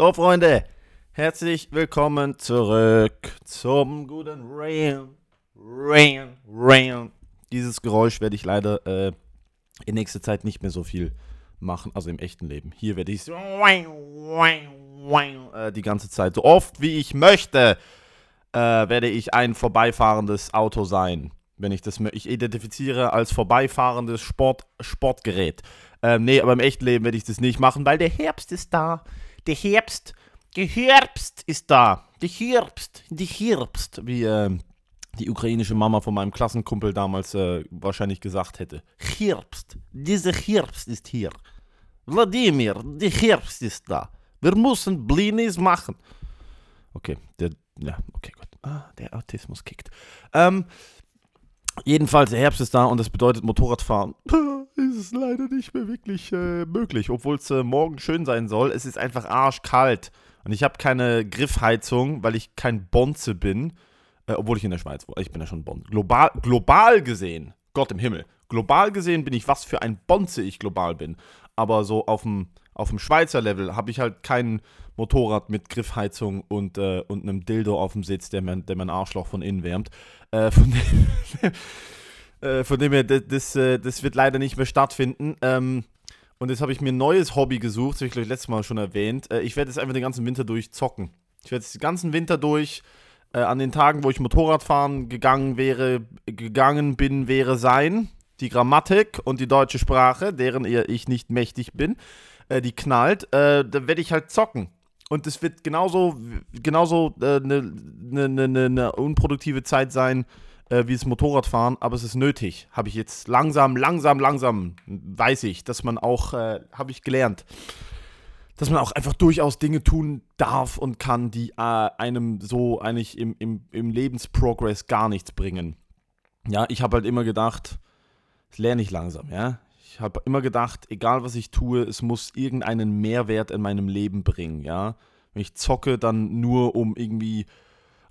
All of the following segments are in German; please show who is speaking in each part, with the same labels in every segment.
Speaker 1: So, Freunde, herzlich willkommen zurück zum guten Rain. Rain, Rain. Dieses Geräusch werde ich leider äh, in nächster Zeit nicht mehr so viel machen, also im echten Leben. Hier werde ich äh, die ganze Zeit, so oft wie ich möchte, äh, werde ich ein vorbeifahrendes Auto sein. Wenn ich das ich identifiziere als vorbeifahrendes Sport, Sportgerät. Ähm, nee, aber im echten Leben werde ich das nicht machen, weil der Herbst ist da. Der Herbst, der Herbst ist da. Der Herbst, der Herbst, wie äh, die ukrainische Mama von meinem Klassenkumpel damals äh, wahrscheinlich gesagt hätte. Herbst, dieser Herbst ist hier. Wladimir, der Herbst ist da. Wir müssen Blinis machen. Okay, der, ja, okay, gut. Ah, der Autismus kickt. Ähm, jedenfalls, der Herbst ist da und das bedeutet Motorradfahren. ist es leider nicht mehr wirklich äh, möglich, obwohl es äh, morgen schön sein soll. Es ist einfach arschkalt. Und ich habe keine Griffheizung, weil ich kein Bonze bin. Äh, obwohl ich in der Schweiz wohne. Ich bin ja schon Bonze. Global, global gesehen, Gott im Himmel. Global gesehen bin ich, was für ein Bonze ich global bin. Aber so auf dem, auf dem Schweizer Level habe ich halt kein Motorrad mit Griffheizung und, äh, und einem Dildo auf dem Sitz, der, mein, der mein Arschloch von innen wärmt. Äh, von dem. Äh, von dem her, das, äh, das, wird leider nicht mehr stattfinden. Ähm, und jetzt habe ich mir ein neues Hobby gesucht, das habe ich glaube ich letztes Mal schon erwähnt. Äh, ich werde jetzt einfach den ganzen Winter durch zocken. Ich werde jetzt den ganzen Winter durch äh, an den Tagen, wo ich Motorradfahren gegangen wäre, gegangen bin, wäre sein. Die Grammatik und die deutsche Sprache, deren ich nicht mächtig bin, äh, die knallt. Äh, da werde ich halt zocken. Und es wird genauso, genauso eine ne, ne, ne, ne unproduktive Zeit sein, äh, wie das Motorradfahren, aber es ist nötig. Habe ich jetzt langsam, langsam, langsam, weiß ich, dass man auch, äh, habe ich gelernt, dass man auch einfach durchaus Dinge tun darf und kann, die äh, einem so eigentlich im, im, im Lebensprogress gar nichts bringen. Ja, ich habe halt immer gedacht, das lerne ich langsam, ja. Ich habe immer gedacht, egal was ich tue, es muss irgendeinen Mehrwert in meinem Leben bringen, ja. Wenn ich zocke, dann nur um irgendwie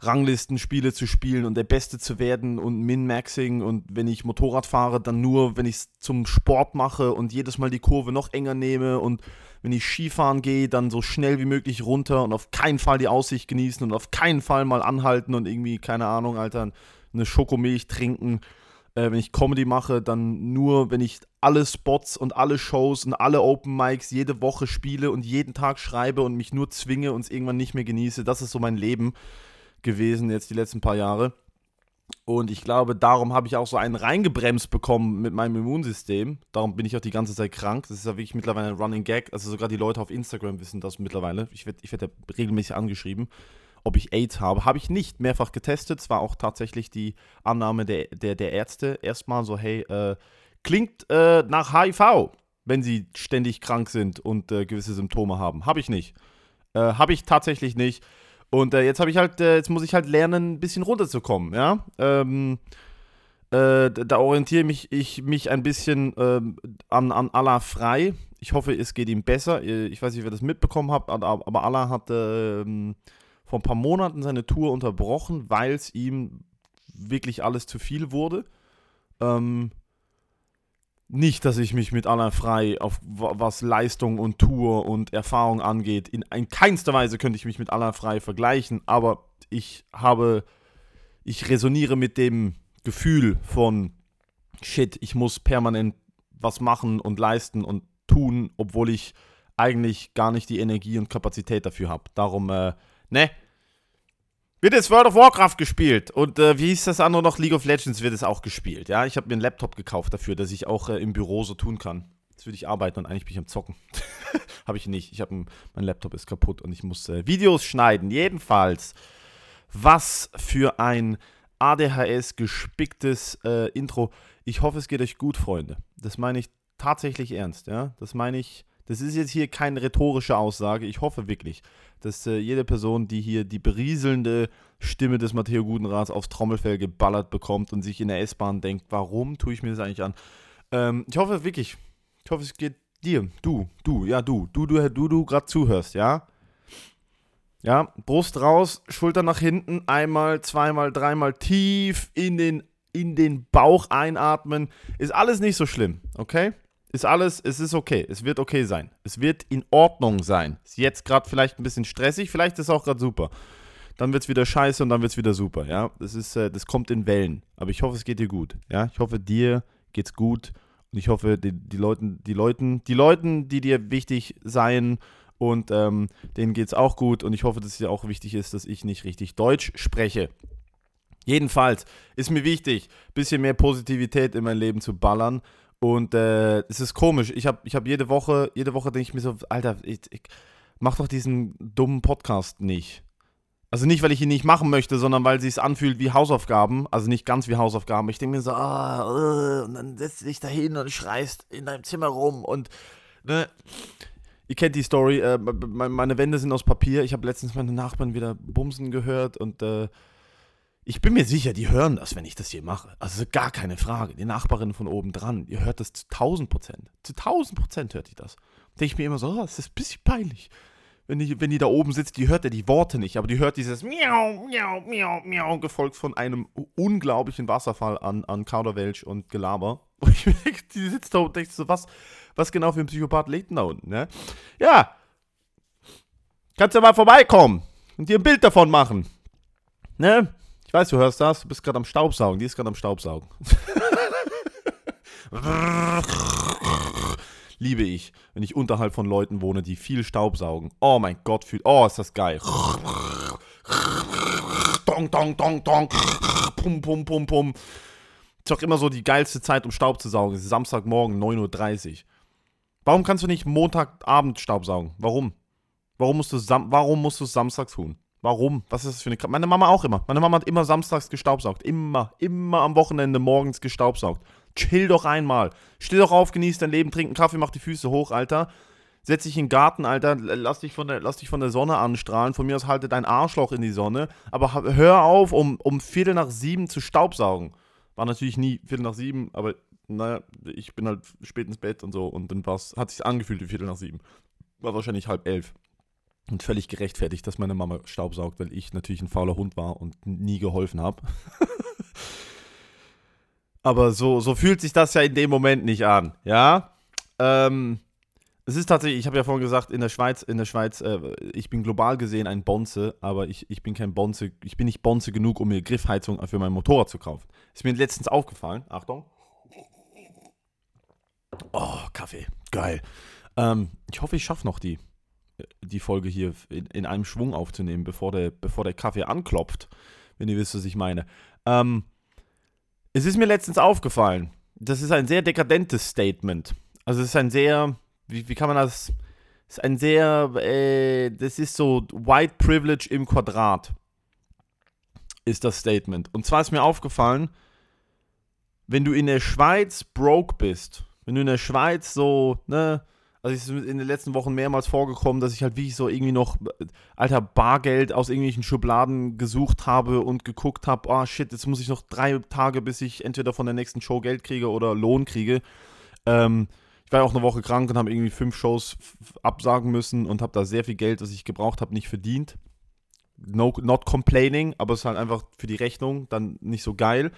Speaker 1: Ranglistenspiele zu spielen und der Beste zu werden und Min-Maxing und wenn ich Motorrad fahre, dann nur, wenn ich es zum Sport mache und jedes Mal die Kurve noch enger nehme und wenn ich Skifahren gehe, dann so schnell wie möglich runter und auf keinen Fall die Aussicht genießen und auf keinen Fall mal anhalten und irgendwie, keine Ahnung, Alter, eine Schokomilch trinken. Äh, wenn ich Comedy mache, dann nur, wenn ich alle Spots und alle Shows und alle Open Mics jede Woche spiele und jeden Tag schreibe und mich nur zwinge und es irgendwann nicht mehr genieße. Das ist so mein Leben gewesen jetzt die letzten paar Jahre. Und ich glaube, darum habe ich auch so einen reingebremst bekommen mit meinem Immunsystem. Darum bin ich auch die ganze Zeit krank. Das ist ja wirklich mittlerweile ein Running Gag. Also sogar die Leute auf Instagram wissen das mittlerweile. Ich werde ich werd ja regelmäßig angeschrieben, ob ich AIDS habe. Habe ich nicht mehrfach getestet. Es war auch tatsächlich die Annahme der, der, der Ärzte. Erstmal so, hey, äh, klingt äh, nach HIV, wenn sie ständig krank sind und äh, gewisse Symptome haben. Habe ich nicht. Äh, habe ich tatsächlich nicht. Und äh, jetzt habe ich halt, äh, jetzt muss ich halt lernen, ein bisschen runterzukommen, ja. Ähm, äh, da orientiere mich, ich mich ein bisschen ähm, an, an Allah frei. Ich hoffe, es geht ihm besser. Ich weiß nicht, wer das mitbekommen habt, aber Allah hat ähm, vor ein paar Monaten seine Tour unterbrochen, weil es ihm wirklich alles zu viel wurde. Ähm, nicht, dass ich mich mit Alain Frei auf was Leistung und Tour und Erfahrung angeht. In, in keinster Weise könnte ich mich mit Alain Frei vergleichen, aber ich habe, ich resoniere mit dem Gefühl von Shit, ich muss permanent was machen und leisten und tun, obwohl ich eigentlich gar nicht die Energie und Kapazität dafür habe. Darum, äh, ne, wird jetzt World of Warcraft gespielt und äh, wie hieß das andere noch? League of Legends wird es auch gespielt. Ja, ich habe mir einen Laptop gekauft dafür, dass ich auch äh, im Büro so tun kann. Jetzt würde ich arbeiten und eigentlich bin ich am Zocken. habe ich nicht. Ich habe mein Laptop ist kaputt und ich muss äh, Videos schneiden. Jedenfalls, was für ein ADHS gespicktes äh, Intro. Ich hoffe, es geht euch gut, Freunde. Das meine ich tatsächlich ernst. Ja, das meine ich das ist jetzt hier keine rhetorische Aussage. Ich hoffe wirklich, dass äh, jede Person, die hier die berieselnde Stimme des Matteo Gudenrats aufs Trommelfell geballert bekommt und sich in der S-Bahn denkt, warum tue ich mir das eigentlich an? Ähm, ich hoffe wirklich, ich hoffe, es geht dir, du, du, ja, du, du, du, du, du gerade zuhörst, ja? Ja, Brust raus, Schulter nach hinten, einmal, zweimal, dreimal tief in den, in den Bauch einatmen. Ist alles nicht so schlimm, okay? Ist alles, es ist okay. Es wird okay sein. Es wird in Ordnung sein. Ist jetzt gerade vielleicht ein bisschen stressig, vielleicht ist es auch gerade super. Dann wird es wieder scheiße und dann wird es wieder super, ja. Das ist, äh, das kommt in Wellen. Aber ich hoffe, es geht dir gut, ja. Ich hoffe, dir geht's gut und ich hoffe, die, die Leuten, die Leuten, die Leuten, die dir wichtig seien und ähm, denen geht's auch gut und ich hoffe, dass es dir auch wichtig ist, dass ich nicht richtig Deutsch spreche. Jedenfalls ist mir wichtig, ein bisschen mehr Positivität in mein Leben zu ballern und äh, es ist komisch. Ich habe ich hab jede Woche, jede Woche denke ich mir so, Alter, ich, ich mach doch diesen dummen Podcast nicht. Also nicht, weil ich ihn nicht machen möchte, sondern weil es anfühlt wie Hausaufgaben. Also nicht ganz wie Hausaufgaben. Ich denke mir so, ah, uh, und dann setzt du dich da hin und schreist in deinem Zimmer rum und, ne. Ihr kennt die Story, äh, meine Wände sind aus Papier. Ich habe letztens meine Nachbarn wieder bumsen gehört und äh, ich bin mir sicher, die hören das, wenn ich das hier mache. Also gar keine Frage. Die Nachbarin von oben dran, ihr hört das zu 1000 Prozent. Zu 1000 Prozent hört die das. Denke ich mir immer so, oh, das ist ein bisschen peinlich. Wenn die, wenn die da oben sitzt, die hört ja die Worte nicht, aber die hört dieses Miau, Miau, Miau, Miau, gefolgt von einem unglaublichen Wasserfall an, an Kauderwelsch und Gelaber. Und ich denke, die sitzt da und denkt so, was, was genau für ein Psychopath lebt denn da unten, ne? Ja. Kannst du mal vorbeikommen und dir ein Bild davon machen. Ne? Ich weiß, du hörst das, du bist gerade am Staubsaugen, die ist gerade am Staubsaugen. Liebe ich, wenn ich unterhalb von Leuten wohne, die viel Staubsaugen. Oh mein Gott, fühlt. Oh, ist das geil. Dong, dong, dong, dong. Pum, pum, pum, pum. Ist doch immer so die geilste Zeit, um Staub zu saugen. Es ist Samstagmorgen, 9.30 Uhr. Warum kannst du nicht Montagabend Staubsaugen? Warum? Warum musst du, warum musst du es samstags tun? Warum? Was ist das für eine Meine Mama auch immer. Meine Mama hat immer samstags gestaubsaugt. Immer, immer am Wochenende morgens gestaubsaugt. Chill doch einmal. Steh doch auf, genieß dein Leben, trink einen Kaffee, mach die Füße hoch, Alter. Setz dich in den Garten, Alter. Lass dich, von der, lass dich von der Sonne anstrahlen. Von mir aus halte dein Arschloch in die Sonne. Aber hör auf, um, um Viertel nach sieben zu staubsaugen. War natürlich nie Viertel nach sieben, aber naja, ich bin halt spät ins Bett und so. Und dann war's, hat sich angefühlt wie Viertel nach sieben. War wahrscheinlich halb elf. Und völlig gerechtfertigt, dass meine Mama staubsaugt, weil ich natürlich ein fauler Hund war und nie geholfen habe. Aber so, so fühlt sich das ja in dem Moment nicht an, ja? Ähm, es ist tatsächlich, ich habe ja vorhin gesagt, in der Schweiz, in der Schweiz, äh, ich bin global gesehen ein Bonze, aber ich, ich bin kein Bonze, ich bin nicht Bonze genug, um mir Griffheizung für mein Motorrad zu kaufen. Ist mir letztens aufgefallen. Achtung. Oh, Kaffee. Geil. Ähm, ich hoffe, ich schaffe noch die die Folge hier in, in, einem Schwung aufzunehmen, bevor der, bevor der Kaffee anklopft, wenn ihr wisst, was ich meine. Ähm, es ist mir letztens aufgefallen, das ist ein sehr dekadentes Statement. Also es ist ein sehr, wie, wie kann man das, es ist ein sehr, äh, das ist so White Privilege im Quadrat, ist das Statement. Und zwar ist mir aufgefallen, wenn du in der Schweiz broke bist, wenn du in der Schweiz so, ne, also es ist in den letzten Wochen mehrmals vorgekommen, dass ich halt wirklich so irgendwie noch alter Bargeld aus irgendwelchen Schubladen gesucht habe und geguckt habe, oh shit, jetzt muss ich noch drei Tage, bis ich entweder von der nächsten Show Geld kriege oder Lohn kriege. Ähm, ich war ja auch eine Woche krank und habe irgendwie fünf Shows absagen müssen und habe da sehr viel Geld, das ich gebraucht habe, nicht verdient. No, not complaining, aber es ist halt einfach für die Rechnung dann nicht so geil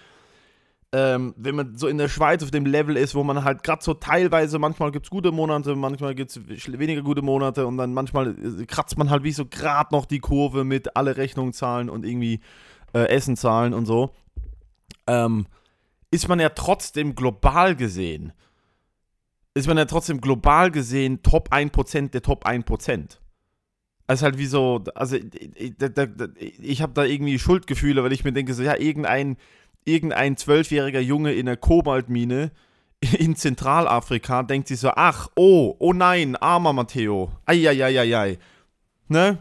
Speaker 1: ähm, wenn man so in der Schweiz auf dem Level ist, wo man halt gerade so teilweise, manchmal gibt es gute Monate, manchmal gibt es weniger gute Monate und dann manchmal äh, kratzt man halt wie so gerade noch die Kurve mit alle Rechnungen zahlen und irgendwie äh, Essen zahlen und so, ähm, ist man ja trotzdem global gesehen, ist man ja trotzdem global gesehen Top 1% der Top 1%. Also halt wie so, also ich, ich habe da irgendwie Schuldgefühle, weil ich mir denke, so ja, irgendein irgendein zwölfjähriger Junge in der Kobaltmine in Zentralafrika denkt sich so, ach, oh, oh nein, armer Matteo. Eieieiei. Ne?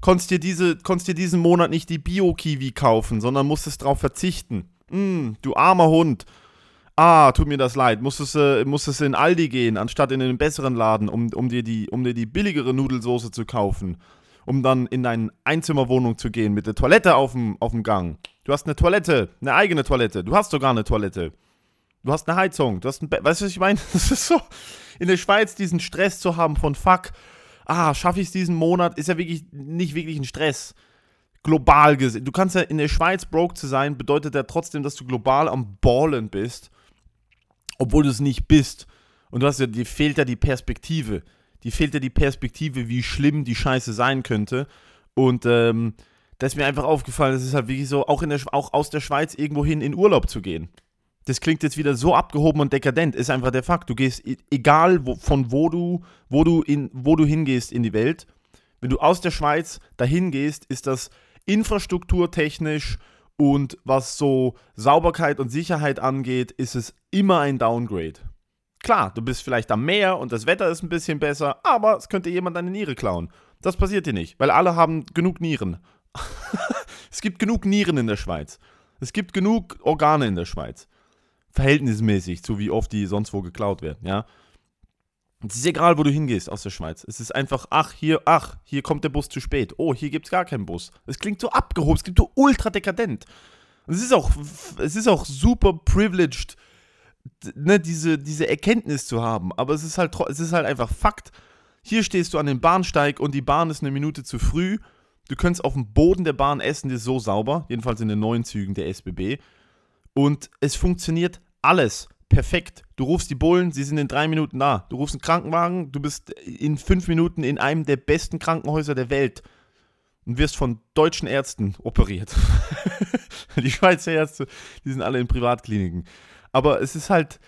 Speaker 1: Konntest dir, diese, konntest dir diesen Monat nicht die Bio-Kiwi kaufen, sondern musstest drauf verzichten. Mm, du armer Hund. Ah, tut mir das leid. Musstest, äh, musstest in Aldi gehen, anstatt in einen besseren Laden, um, um, dir, die, um dir die billigere Nudelsoße zu kaufen. Um dann in deine Einzimmerwohnung zu gehen mit der Toilette auf dem, auf dem Gang. Du hast eine Toilette, eine eigene Toilette. Du hast sogar eine Toilette. Du hast eine Heizung. Du hast ein Bett. Weißt du, was ich meine? Das ist so. In der Schweiz diesen Stress zu haben von fuck, ah, schaffe ich es diesen Monat, ist ja wirklich nicht wirklich ein Stress. Global gesehen. Du kannst ja in der Schweiz broke zu sein, bedeutet ja trotzdem, dass du global am Ballen bist, obwohl du es nicht bist. Und du hast ja, dir fehlt ja die Perspektive. Die fehlt ja die Perspektive, wie schlimm die Scheiße sein könnte. Und ähm, da ist mir einfach aufgefallen, es ist halt wirklich so, auch, in der, auch aus der Schweiz irgendwohin in Urlaub zu gehen. Das klingt jetzt wieder so abgehoben und dekadent, ist einfach der Fakt. Du gehst, egal wo, von wo du, wo du in, wo du hingehst in die Welt, wenn du aus der Schweiz dahin gehst, ist das infrastrukturtechnisch und was so Sauberkeit und Sicherheit angeht, ist es immer ein Downgrade. Klar, du bist vielleicht am Meer und das Wetter ist ein bisschen besser, aber es könnte jemand deine Niere klauen. Das passiert dir nicht, weil alle haben genug Nieren. es gibt genug Nieren in der Schweiz. Es gibt genug Organe in der Schweiz. Verhältnismäßig, zu wie oft die sonst wo geklaut werden, ja. Es ist egal, wo du hingehst aus der Schweiz. Es ist einfach, ach, hier, ach, hier kommt der Bus zu spät. Oh, hier gibt es gar keinen Bus. Es klingt so abgehoben, es klingt so ultra dekadent. Es ist auch, es ist auch super privileged, ne, diese, diese Erkenntnis zu haben. Aber es ist halt, es ist halt einfach Fakt. Hier stehst du an dem Bahnsteig und die Bahn ist eine Minute zu früh. Du könntest auf dem Boden der Bahn essen, die ist so sauber, jedenfalls in den neuen Zügen der SBB. Und es funktioniert alles perfekt. Du rufst die Bullen, sie sind in drei Minuten da. Du rufst einen Krankenwagen, du bist in fünf Minuten in einem der besten Krankenhäuser der Welt und wirst von deutschen Ärzten operiert. die Schweizer Ärzte, die sind alle in Privatkliniken. Aber es ist halt.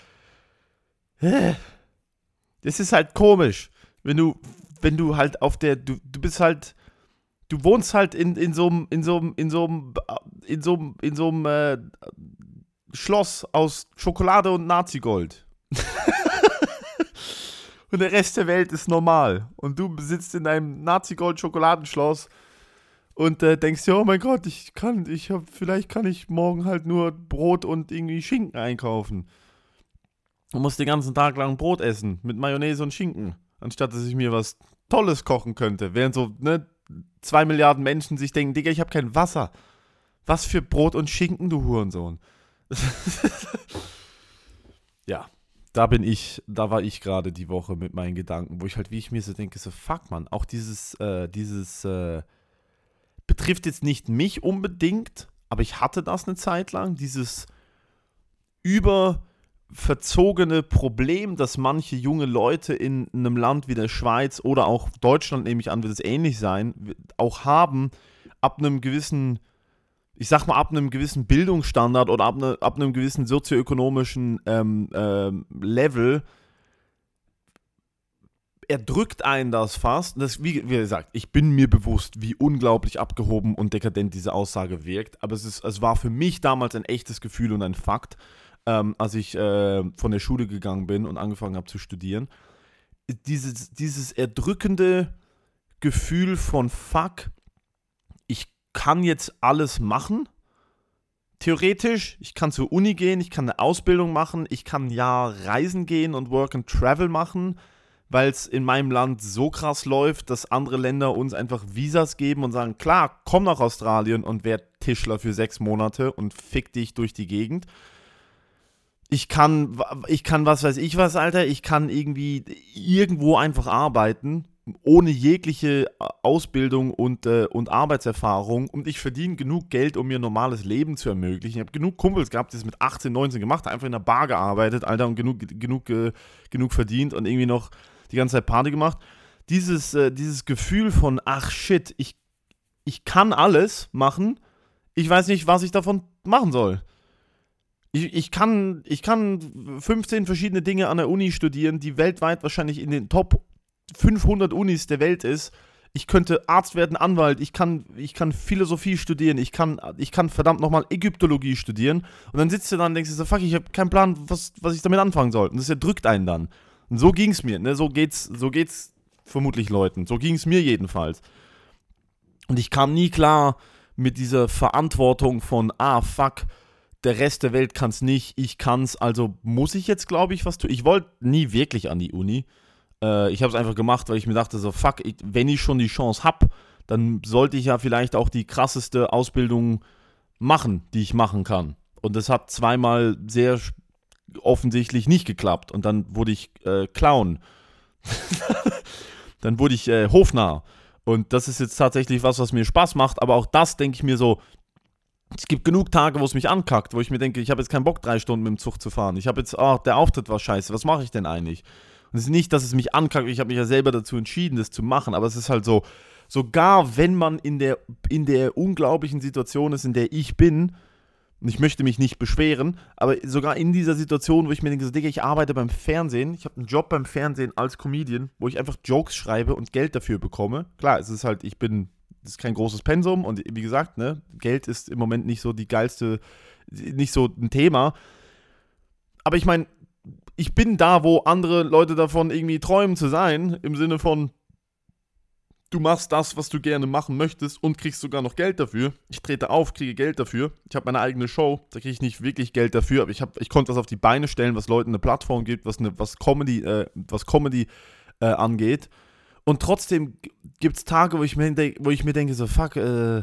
Speaker 1: Es ist halt komisch, wenn du, wenn du halt auf der. Du, du bist halt. Du wohnst halt in, in so einem, in so in so in so in so äh, Schloss aus Schokolade und Nazigold. und der Rest der Welt ist normal. Und du sitzt in einem Nazigold-Schokoladenschloss und äh, denkst dir, oh mein Gott, ich kann, ich hab, vielleicht kann ich morgen halt nur Brot und irgendwie Schinken einkaufen. Und muss den ganzen Tag lang Brot essen mit Mayonnaise und Schinken, anstatt dass ich mir was Tolles kochen könnte. Während so, ne, zwei Milliarden Menschen sich denken, Digga, ich habe kein Wasser. Was für Brot und Schinken, du Hurensohn. ja, da bin ich, da war ich gerade die Woche mit meinen Gedanken, wo ich halt, wie ich mir so denke, so fuck man, auch dieses, äh, dieses, äh, betrifft jetzt nicht mich unbedingt, aber ich hatte das eine Zeit lang, dieses überverzogene Problem, dass manche junge Leute in einem Land wie der Schweiz oder auch Deutschland, nehme ich an, wird es ähnlich sein, auch haben, ab einem gewissen ich sag mal, ab einem gewissen Bildungsstandard oder ab, ne, ab einem gewissen sozioökonomischen ähm, ähm, Level erdrückt einen das fast. Das, wie, wie, gesagt, ich bin mir bewusst, wie unglaublich abgehoben und dekadent diese Aussage wirkt. Aber es, ist, es war für mich damals ein echtes Gefühl und ein Fakt, ähm, als ich äh, von der Schule gegangen bin und angefangen habe zu studieren. Dieses, dieses erdrückende Gefühl von Fuck, kann jetzt alles machen. Theoretisch, ich kann zur Uni gehen, ich kann eine Ausbildung machen, ich kann ja reisen gehen und Work and Travel machen, weil es in meinem Land so krass läuft, dass andere Länder uns einfach Visas geben und sagen, klar, komm nach Australien und werd Tischler für sechs Monate und fick dich durch die Gegend. Ich kann, ich kann, was weiß ich was, Alter, ich kann irgendwie irgendwo einfach arbeiten ohne jegliche Ausbildung und, äh, und Arbeitserfahrung und ich verdiene genug Geld, um mir ein normales Leben zu ermöglichen. Ich habe genug Kumpels gehabt, die es mit 18, 19 gemacht haben, einfach in der Bar gearbeitet, Alter, und genug, genug, äh, genug verdient und irgendwie noch die ganze Zeit Party gemacht. Dieses, äh, dieses Gefühl von, ach shit, ich, ich kann alles machen, ich weiß nicht, was ich davon machen soll. Ich, ich, kann, ich kann 15 verschiedene Dinge an der Uni studieren, die weltweit wahrscheinlich in den Top 500 Unis der Welt ist. Ich könnte Arzt werden, Anwalt, ich kann, ich kann Philosophie studieren, ich kann, ich kann verdammt nochmal Ägyptologie studieren. Und dann sitzt du da und denkst so, fuck, ich habe keinen Plan, was, was ich damit anfangen soll. Und das erdrückt einen dann. Und so es mir, ne? So geht's, so geht's vermutlich Leuten. So ging es mir jedenfalls. Und ich kam nie klar mit dieser Verantwortung von, ah, fuck, der Rest der Welt kann es nicht, ich kann es, also muss ich jetzt, glaube ich, was tun. Ich wollte nie wirklich an die Uni. Äh, ich habe es einfach gemacht, weil ich mir dachte, so, fuck, ich, wenn ich schon die Chance habe, dann sollte ich ja vielleicht auch die krasseste Ausbildung machen, die ich machen kann. Und das hat zweimal sehr offensichtlich nicht geklappt. Und dann wurde ich äh, Clown. dann wurde ich äh, Hofnarr. Und das ist jetzt tatsächlich was, was mir Spaß macht. Aber auch das denke ich mir so, es gibt genug Tage, wo es mich ankackt, wo ich mir denke, ich habe jetzt keinen Bock, drei Stunden mit dem Zug zu fahren. Ich habe jetzt, oh, der Auftritt war scheiße, was mache ich denn eigentlich? Und es ist nicht, dass es mich ankackt, ich habe mich ja selber dazu entschieden, das zu machen, aber es ist halt so, sogar wenn man in der, in der unglaublichen Situation ist, in der ich bin, und ich möchte mich nicht beschweren, aber sogar in dieser Situation, wo ich mir denke, so, Digga, ich arbeite beim Fernsehen, ich habe einen Job beim Fernsehen als Comedian, wo ich einfach Jokes schreibe und Geld dafür bekomme. Klar, es ist halt, ich bin, das ist kein großes Pensum und wie gesagt, ne, Geld ist im Moment nicht so die geilste, nicht so ein Thema. Aber ich meine, ich bin da, wo andere Leute davon irgendwie träumen zu sein, im Sinne von, du machst das, was du gerne machen möchtest und kriegst sogar noch Geld dafür. Ich trete auf, kriege Geld dafür. Ich habe meine eigene Show, da kriege ich nicht wirklich Geld dafür, aber ich, hab, ich konnte was auf die Beine stellen, was Leuten eine Plattform gibt, was, eine, was Comedy, äh, was Comedy äh, angeht. Und trotzdem gibt es Tage, wo ich, mir wo ich mir denke, so, fuck, äh,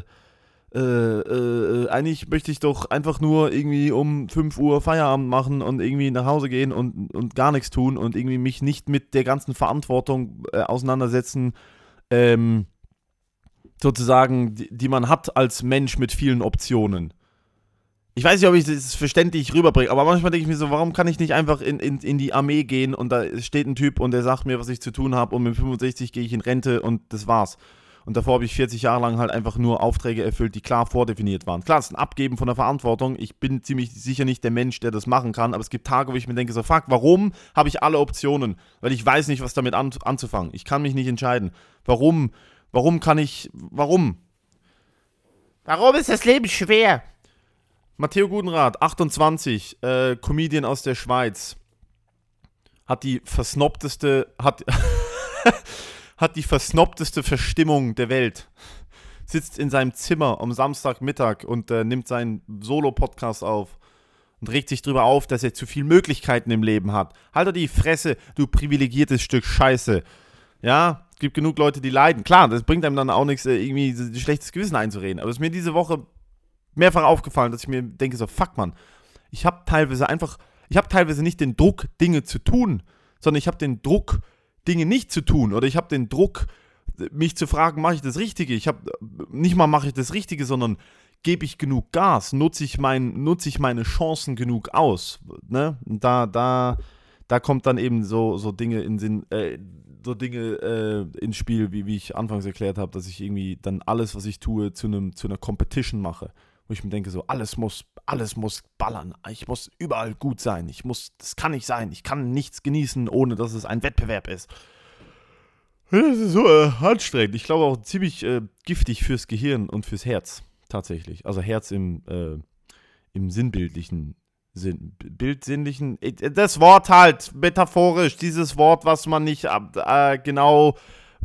Speaker 1: äh, äh, eigentlich möchte ich doch einfach nur irgendwie um 5 Uhr Feierabend machen und irgendwie nach Hause gehen und, und gar nichts tun und irgendwie mich nicht mit der ganzen Verantwortung äh, auseinandersetzen, ähm, sozusagen, die, die, man hat als Mensch mit vielen Optionen. Ich weiß nicht, ob ich das verständlich rüberbringe, aber manchmal denke ich mir so, warum kann ich nicht einfach in, in, in die Armee gehen und da steht ein Typ und der sagt mir, was ich zu tun habe und mit 65 gehe ich in Rente und das war's. Und davor habe ich 40 Jahre lang halt einfach nur Aufträge erfüllt, die klar vordefiniert waren. Klar, es ist ein Abgeben von der Verantwortung. Ich bin ziemlich sicher nicht der Mensch, der das machen kann, aber es gibt Tage, wo ich mir denke, so fuck, warum habe ich alle Optionen? Weil ich weiß nicht, was damit an, anzufangen. Ich kann mich nicht entscheiden. Warum? Warum kann ich. Warum?
Speaker 2: Warum ist das Leben schwer?
Speaker 1: Matteo Gudenrath, 28, äh, Comedian aus der Schweiz. Hat die versnobteste. Hat. hat die versnobteste Verstimmung der Welt. Sitzt in seinem Zimmer am Samstagmittag und äh, nimmt seinen Solo-Podcast auf und regt sich darüber auf, dass er zu viele Möglichkeiten im Leben hat. Halt doch die Fresse, du privilegiertes Stück Scheiße. Ja, es gibt genug Leute, die leiden. Klar, das bringt einem dann auch nichts, äh, irgendwie ein schlechtes Gewissen einzureden. Aber es ist mir diese Woche mehrfach aufgefallen, dass ich mir denke, so, fuck, man, ich habe teilweise einfach, ich habe teilweise nicht den Druck, Dinge zu tun, sondern ich habe den Druck, Dinge nicht zu tun oder ich habe den Druck, mich zu fragen, mache ich das Richtige? Ich habe nicht mal mache ich das Richtige, sondern gebe ich genug Gas, nutze ich, mein, nutze ich meine Chancen genug aus. Ne? Da, da, da kommt dann eben so, so Dinge in Sinn, äh, so Dinge äh, ins Spiel, wie, wie ich anfangs erklärt habe, dass ich irgendwie dann alles, was ich tue, zu, einem, zu einer Competition mache. Wo ich mir denke, so, alles muss, alles muss ballern. Ich muss überall gut sein. Ich muss, das kann nicht sein. Ich kann nichts genießen, ohne dass es ein Wettbewerb ist. Das ist so äh, anstrengend. Ich glaube auch ziemlich äh, giftig fürs Gehirn und fürs Herz. Tatsächlich. Also Herz im, äh, im sinnbildlichen Sinn. Bildsinnlichen. Äh, das Wort halt, metaphorisch. Dieses Wort, was man nicht äh, genau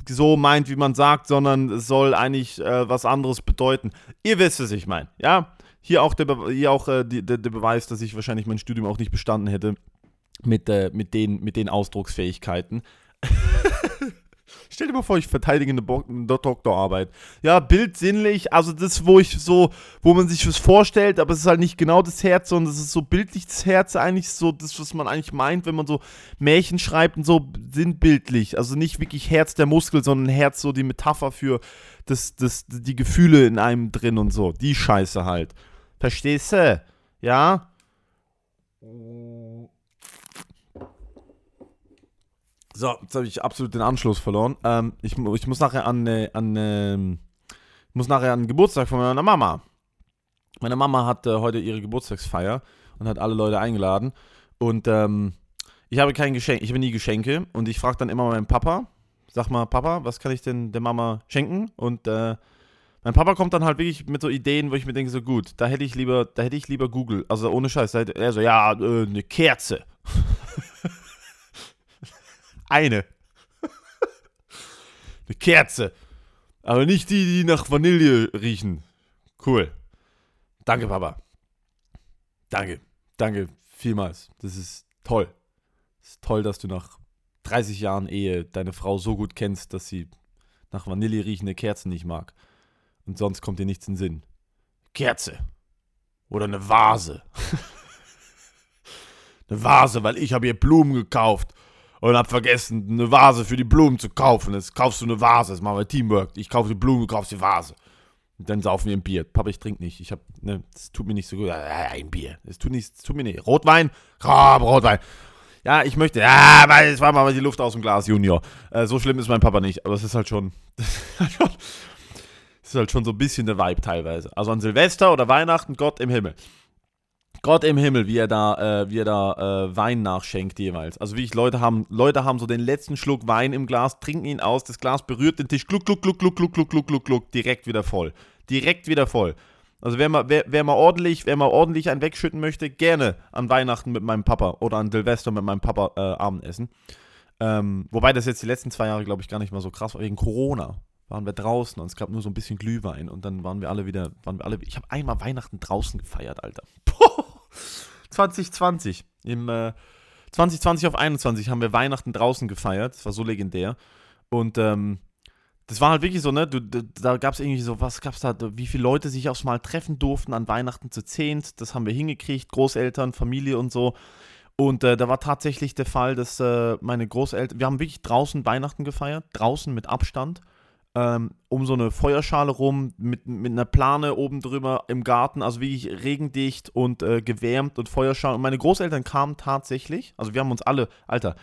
Speaker 1: so meint, wie man sagt, sondern es soll eigentlich äh, was anderes bedeuten. Ihr wisst, was ich meine, ja? Hier auch, der, Be hier auch äh, die, der, der, Beweis, dass ich wahrscheinlich mein Studium auch nicht bestanden hätte mit, äh, mit, den, mit den Ausdrucksfähigkeiten. Stell dir mal vor, ich verteidige eine, Doktorarbeit. Ja, bildsinnlich, also das, wo ich so, wo man sich was vorstellt, aber es ist halt nicht genau das Herz, sondern es ist so bildlich das Herz, eigentlich so das, was man eigentlich meint, wenn man so Märchen schreibt und so sinnbildlich. Also nicht wirklich Herz der Muskel, sondern Herz so die Metapher für das, das, die Gefühle in einem drin und so. Die Scheiße halt. Verstehst du? Ja? So, jetzt habe ich absolut den Anschluss verloren. Ähm, ich, ich, muss nachher an, äh, an äh, muss nachher an den Geburtstag von meiner Mama. Meine Mama hat äh, heute ihre Geburtstagsfeier und hat alle Leute eingeladen. Und ähm, ich habe kein Geschenk, ich habe nie Geschenke. Und ich frage dann immer meinen Papa, sag mal, Papa, was kann ich denn der Mama schenken? Und äh, mein Papa kommt dann halt wirklich mit so Ideen, wo ich mir denke, so gut, da hätte ich lieber, da hätte ich lieber Google. Also ohne Scheiß. Er so, ja, äh, eine Kerze. Eine. Eine Kerze. Aber nicht die, die nach Vanille riechen. Cool. Danke, Papa. Danke. Danke vielmals. Das ist toll. Es ist toll, dass du nach 30 Jahren Ehe deine Frau so gut kennst, dass sie nach Vanille riechende Kerzen nicht mag. Und sonst kommt dir nichts in den Sinn. Kerze. Oder eine Vase. eine Vase, weil ich habe ihr Blumen gekauft und hab vergessen, eine Vase für die Blumen zu kaufen. Jetzt kaufst du eine Vase, das machen wir Teamwork. Ich kaufe die Blumen, du kaufst die Vase. Und dann saufen wir ein Bier. Papa, ich trinke nicht. Ich hab, ne, das tut mir nicht so gut. Ein Bier. Das tut, nicht, das tut mir nicht. Rotwein? Komm, Rotwein. Ja, ich möchte. Ja, weil es war mal die Luft aus dem Glas, Junior. Äh, so schlimm ist mein Papa nicht, aber es ist halt schon. Das ist halt schon so ein bisschen der Vibe teilweise. Also an Silvester oder Weihnachten, Gott im Himmel. Gott im Himmel, wie er da, äh, wie er da äh, Wein nachschenkt jeweils. Also wie ich Leute haben, Leute haben so den letzten Schluck Wein im Glas, trinken ihn aus, das Glas berührt den Tisch, gluck, gluck, gluck, gluck, gluck, gluck, gluck, gluck, gluck, direkt wieder voll. Direkt wieder voll. Also wer mal, wer, wer mal ordentlich, wer mal ordentlich einen wegschütten möchte, gerne an Weihnachten mit meinem Papa oder an Silvester mit meinem Papa äh, Abendessen. Ähm, wobei das jetzt die letzten zwei Jahre, glaube ich, gar nicht mal so krass war, wegen Corona waren wir draußen und es gab nur so ein bisschen Glühwein und dann waren wir alle wieder, waren wir alle, ich habe einmal Weihnachten draußen gefeiert, Alter. 2020, im äh, 2020 auf 21 haben wir Weihnachten draußen gefeiert, das war so legendär. Und ähm, das war halt wirklich so, ne, du, da gab es irgendwie so, was gab es da, wie viele Leute sich aufs Mal treffen durften an Weihnachten zu zehnt, das haben wir hingekriegt, Großeltern, Familie und so. Und äh, da war tatsächlich der Fall, dass äh, meine Großeltern, wir haben wirklich draußen Weihnachten gefeiert, draußen mit Abstand ähm, um so eine Feuerschale rum, mit, mit einer Plane oben drüber im Garten, also wirklich regendicht und äh, gewärmt und Feuerschale. Und meine Großeltern kamen tatsächlich, also wir haben uns alle, Alter,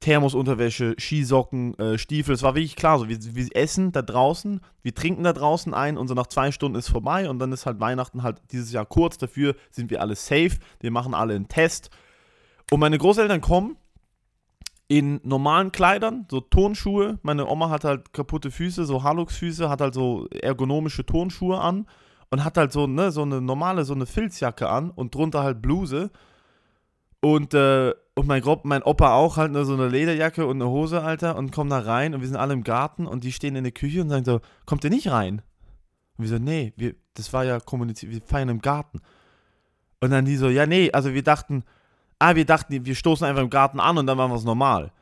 Speaker 1: Thermosunterwäsche, Skisocken, äh, Stiefel, es war wirklich klar, so wir, wir essen da draußen, wir trinken da draußen ein und so nach zwei Stunden ist vorbei und dann ist halt Weihnachten halt dieses Jahr kurz, dafür sind wir alle safe, wir machen alle einen Test. Und meine Großeltern kommen in normalen Kleidern, so Turnschuhe. Meine Oma hat halt kaputte Füße, so Halux-Füße, hat halt so ergonomische Turnschuhe an und hat halt so, ne, so eine normale, so eine Filzjacke an und drunter halt Bluse. Und, äh, und mein, mein Opa auch halt ne, so eine Lederjacke und eine Hose, Alter, und kommen da rein und wir sind alle im Garten und die stehen in der Küche und sagen so, kommt ihr nicht rein? Und wir so, nee, wir, das war ja kommuniziert, wir feiern im Garten. Und dann die so, ja, nee, also wir dachten, ah, wir dachten, wir stoßen einfach im Garten an und dann machen wir es normal.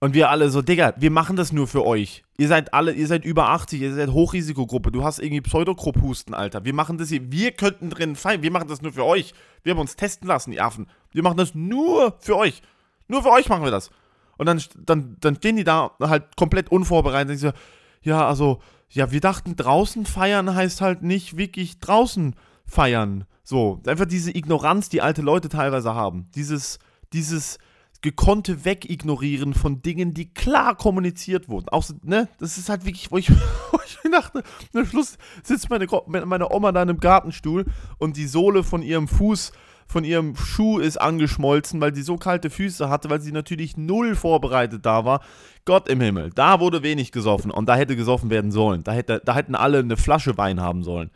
Speaker 1: Und wir alle so, Digga, wir machen das nur für euch. Ihr seid alle, ihr seid über 80, ihr seid Hochrisikogruppe. Du hast irgendwie Pseudokrupphusten, Alter. Wir machen das hier, wir könnten drin feiern. Wir machen das nur für euch. Wir haben uns testen lassen, die Affen. Wir machen das nur für euch. Nur für euch machen wir das. Und dann, dann, dann stehen die da halt komplett unvorbereitet und sagen so, ja, also, ja, wir dachten, draußen feiern heißt halt nicht wirklich draußen feiern. So, einfach diese Ignoranz, die alte Leute teilweise haben. Dieses, dieses gekonnte Wegignorieren von Dingen, die klar kommuniziert wurden. Auch, ne, das ist halt wirklich, wo ich, wo ich dachte, am Schluss sitzt meine, meine Oma da in einem Gartenstuhl und die Sohle von ihrem Fuß, von ihrem Schuh ist angeschmolzen, weil sie so kalte Füße hatte, weil sie natürlich null vorbereitet da war. Gott im Himmel, da wurde wenig gesoffen und da hätte gesoffen werden sollen. Da, hätte, da hätten alle eine Flasche Wein haben sollen.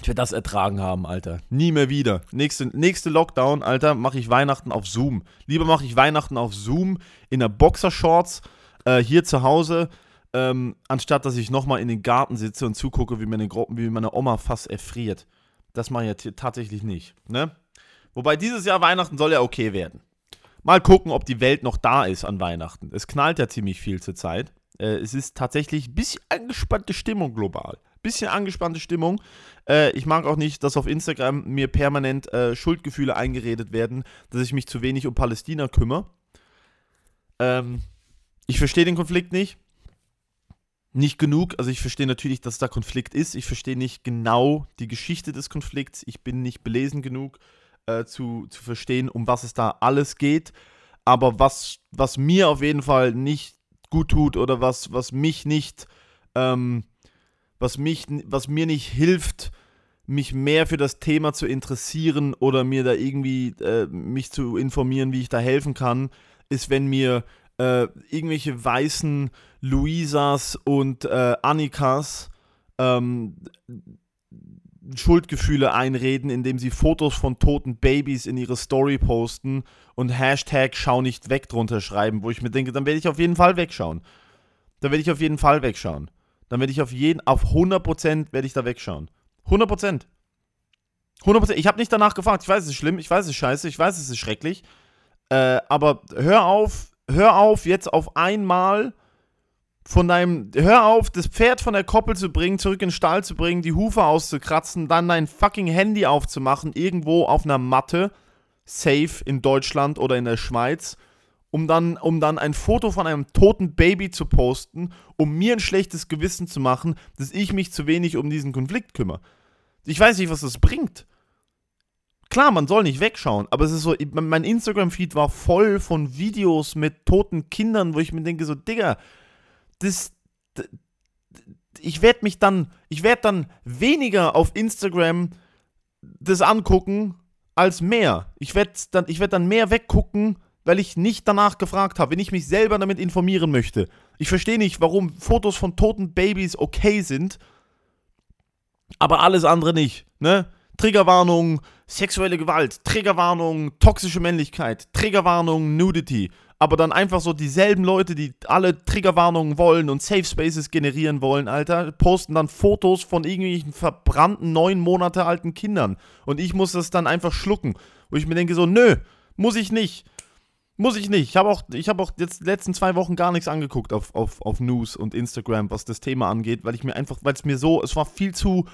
Speaker 1: Ich werde das ertragen haben, Alter. Nie mehr wieder. Nächste, nächste Lockdown, Alter, mache ich Weihnachten auf Zoom. Lieber mache ich Weihnachten auf Zoom in der Boxershorts äh, hier zu Hause, ähm, anstatt dass ich nochmal in den Garten sitze und zugucke, wie meine, wie meine Oma fast erfriert. Das mache ich ja tatsächlich nicht. Ne? Wobei dieses Jahr Weihnachten soll ja okay werden. Mal gucken, ob die Welt noch da ist an Weihnachten. Es knallt ja ziemlich viel zur Zeit. Äh, es ist tatsächlich ein bisschen angespannte Stimmung global bisschen angespannte Stimmung. Äh, ich mag auch nicht, dass auf Instagram mir permanent äh, Schuldgefühle eingeredet werden, dass ich mich zu wenig um Palästina kümmere. Ähm, ich verstehe den Konflikt nicht. Nicht genug. Also ich verstehe natürlich, dass da Konflikt ist. Ich verstehe nicht genau die Geschichte des Konflikts. Ich bin nicht belesen genug äh, zu, zu verstehen, um was es da alles geht. Aber was, was mir auf jeden Fall nicht gut tut oder was, was mich nicht ähm, was, mich, was mir nicht hilft, mich mehr für das Thema zu interessieren oder mir da irgendwie äh, mich zu informieren, wie ich da helfen kann, ist, wenn mir äh, irgendwelche weißen Luisas und äh, Annikas ähm, Schuldgefühle einreden, indem sie Fotos von toten Babys in ihre Story posten und Hashtag schau nicht weg drunter schreiben, wo ich mir denke, dann werde ich auf jeden Fall wegschauen. Dann werde ich auf jeden Fall wegschauen dann werde ich auf jeden, auf 100% werde ich da wegschauen. 100%. 100%. Ich habe nicht danach gefragt. Ich weiß, es ist schlimm, ich weiß, es ist scheiße, ich weiß, es ist schrecklich. Äh, aber hör auf, hör auf, jetzt auf einmal von deinem, hör auf, das Pferd von der Koppel zu bringen, zurück in den Stall zu bringen, die Hufe auszukratzen, dann dein fucking Handy aufzumachen, irgendwo auf einer Matte, safe in Deutschland oder in der Schweiz um dann, um dann ein Foto von einem toten Baby zu posten, um mir ein schlechtes Gewissen zu machen, dass ich mich zu wenig um diesen Konflikt kümmere. Ich weiß nicht, was das bringt. Klar, man soll nicht wegschauen, aber es ist so, mein Instagram-Feed war voll von Videos mit toten Kindern, wo ich mir denke, so, Digga, das. Ich werde mich dann, ich werde dann weniger auf Instagram das angucken als mehr. Ich werde dann, werd dann mehr weggucken, weil ich nicht danach gefragt habe, wenn ich mich selber damit informieren möchte. Ich verstehe nicht, warum Fotos von toten Babys okay sind, aber alles andere nicht, ne? Triggerwarnung, sexuelle Gewalt, Triggerwarnung, toxische Männlichkeit, Triggerwarnung, Nudity. Aber dann einfach so dieselben Leute, die alle Triggerwarnungen wollen und Safe Spaces generieren wollen, Alter, posten dann Fotos von irgendwelchen verbrannten neun Monate alten Kindern. Und ich muss das dann einfach schlucken. Wo ich mir denke so, nö, muss ich nicht. Muss ich nicht. Ich habe auch, hab auch jetzt die letzten zwei Wochen gar nichts angeguckt auf, auf, auf News und Instagram, was das Thema angeht, weil ich mir einfach, weil es mir so, es war viel zu,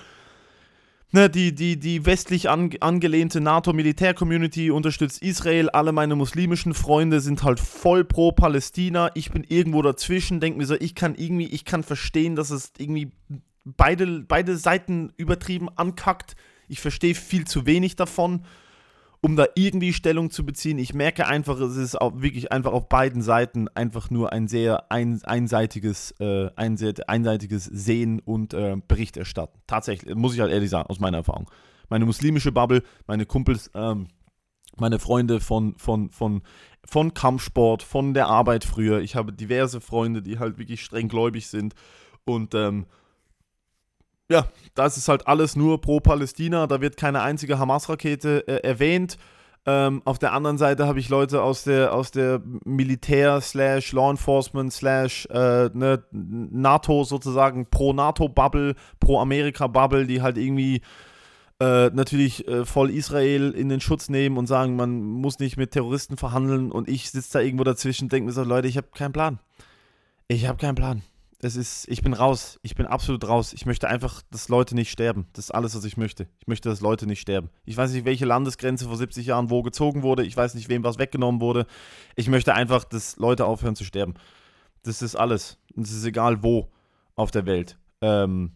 Speaker 1: Ne, die, die, die westlich an, angelehnte NATO-Militär-Community unterstützt Israel. Alle meine muslimischen Freunde sind halt voll pro Palästina. Ich bin irgendwo dazwischen, denke mir so, ich kann irgendwie, ich kann verstehen, dass es irgendwie beide, beide Seiten übertrieben ankackt. Ich verstehe viel zu wenig davon um da irgendwie Stellung zu beziehen. Ich merke einfach, es ist auch wirklich einfach auf beiden Seiten einfach nur ein sehr ein, einseitiges, äh, einseitiges Sehen und äh, Bericht erstatten. Tatsächlich, muss ich halt ehrlich sagen, aus meiner Erfahrung. Meine muslimische Bubble, meine Kumpels, ähm, meine Freunde von, von, von, von Kampfsport, von der Arbeit früher. Ich habe diverse Freunde, die halt wirklich streng gläubig sind und ähm, ja, das ist halt alles nur pro Palästina. Da wird keine einzige Hamas-Rakete äh, erwähnt. Ähm, auf der anderen Seite habe ich Leute aus der, aus der Militär slash Law Enforcement slash äh, ne, NATO sozusagen pro NATO-Bubble, pro Amerika-Bubble, die halt irgendwie äh, natürlich äh, voll Israel in den Schutz nehmen und sagen, man muss nicht mit Terroristen verhandeln und ich sitze da irgendwo dazwischen und denke mir so, Leute, ich habe keinen Plan. Ich habe keinen Plan es ist, ich bin raus. Ich bin absolut raus. Ich möchte einfach, dass Leute nicht sterben. Das ist alles, was ich möchte. Ich möchte, dass Leute nicht sterben. Ich weiß nicht, welche Landesgrenze vor 70 Jahren wo gezogen wurde. Ich weiß nicht, wem was weggenommen wurde. Ich möchte einfach, dass Leute aufhören zu sterben. Das ist alles. Und es ist egal, wo auf der Welt ähm,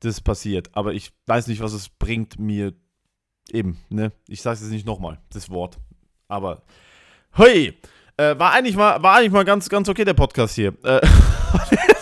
Speaker 1: das passiert. Aber ich weiß nicht, was es bringt mir eben, ne? Ich sage es jetzt nicht nochmal, das Wort. Aber, hey, äh, war, eigentlich mal, war eigentlich mal ganz, ganz okay, der Podcast hier. Äh,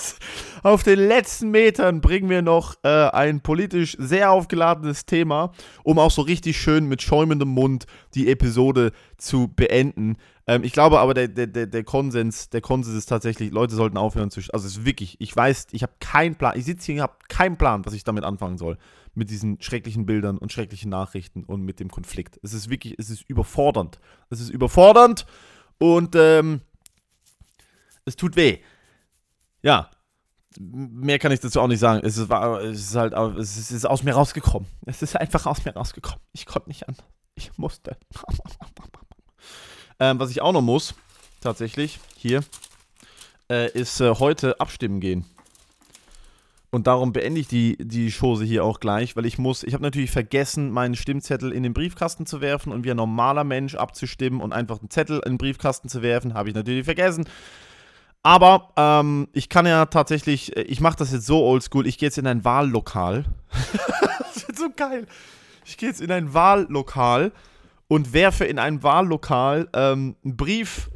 Speaker 1: Auf den letzten Metern bringen wir noch äh, ein politisch sehr aufgeladenes Thema, um auch so richtig schön mit schäumendem Mund die Episode zu beenden. Ähm, ich glaube aber, der, der, der, Konsens, der Konsens ist tatsächlich, Leute sollten aufhören zu. Also es ist wirklich, ich weiß, ich habe keinen Plan. Ich sitze hier und habe keinen Plan, was ich damit anfangen soll. Mit diesen schrecklichen Bildern und schrecklichen Nachrichten und mit dem Konflikt. Es ist wirklich, es ist überfordernd. Es ist überfordernd und ähm, es tut weh. Ja, mehr kann ich dazu auch nicht sagen. Es ist, war, es ist halt, es ist, aus mir rausgekommen. Es ist einfach aus mir rausgekommen. Ich konnte nicht an. Ich musste. ähm, was ich auch noch muss, tatsächlich, hier, äh, ist äh, heute abstimmen gehen. Und darum beende ich die, die Chose hier auch gleich, weil ich muss, ich habe natürlich vergessen, meinen Stimmzettel in den Briefkasten zu werfen und wie ein normaler Mensch abzustimmen und einfach einen Zettel in den Briefkasten zu werfen, habe ich natürlich vergessen. Aber ähm, ich kann ja tatsächlich, ich mache das jetzt so oldschool, ich gehe jetzt in ein Wahllokal. das wird so geil. Ich gehe jetzt in ein Wahllokal und werfe in ein Wahllokal ähm, einen Brief,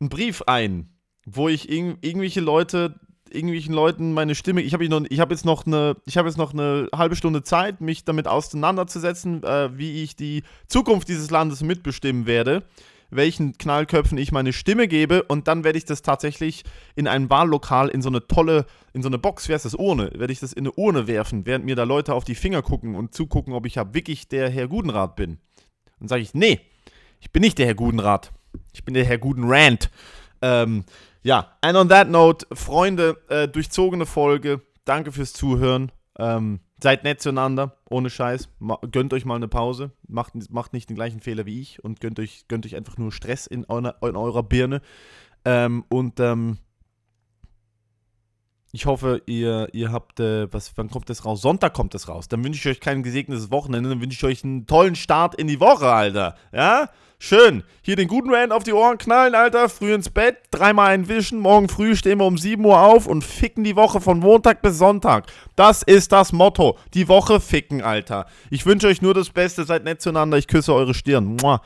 Speaker 1: einen Brief ein, wo ich irg irgendwelche Leute, irgendwelchen Leuten meine Stimme, ich habe hab jetzt noch eine, jetzt noch eine halbe Stunde Zeit, mich damit auseinanderzusetzen, äh, wie ich die Zukunft dieses Landes mitbestimmen werde welchen Knallköpfen ich meine Stimme gebe und dann werde ich das tatsächlich in einem Wahllokal in so eine tolle, in so eine Box, wer ist das, Urne, werde ich das in eine Urne werfen, während mir da Leute auf die Finger gucken und zugucken, ob ich ja wirklich der Herr Gudenrat bin. Dann sage ich, nee, ich bin nicht der Herr Gudenrat, ich bin der Herr Gudenrand. Ähm, ja, and on that note, Freunde, äh, durchzogene Folge, danke fürs Zuhören. Ähm, Seid nett zueinander, ohne Scheiß. Gönnt euch mal eine Pause. Macht, macht nicht den gleichen Fehler wie ich und gönnt euch, gönnt euch einfach nur Stress in, eurer, in eurer Birne. Ähm, und ähm, Ich hoffe, ihr, ihr habt, äh, was, wann kommt das raus? Sonntag kommt das raus. Dann wünsche ich euch kein gesegnetes Wochenende, dann wünsche ich euch einen tollen Start in die Woche, Alter. Ja? Schön. Hier den guten Rand auf die Ohren knallen, Alter. Früh ins Bett, dreimal einwischen. Morgen früh stehen wir um 7 Uhr auf und ficken die Woche von Montag bis Sonntag. Das ist das Motto. Die Woche ficken, Alter. Ich wünsche euch nur das Beste. Seid nett zueinander. Ich küsse eure Stirn. Mua.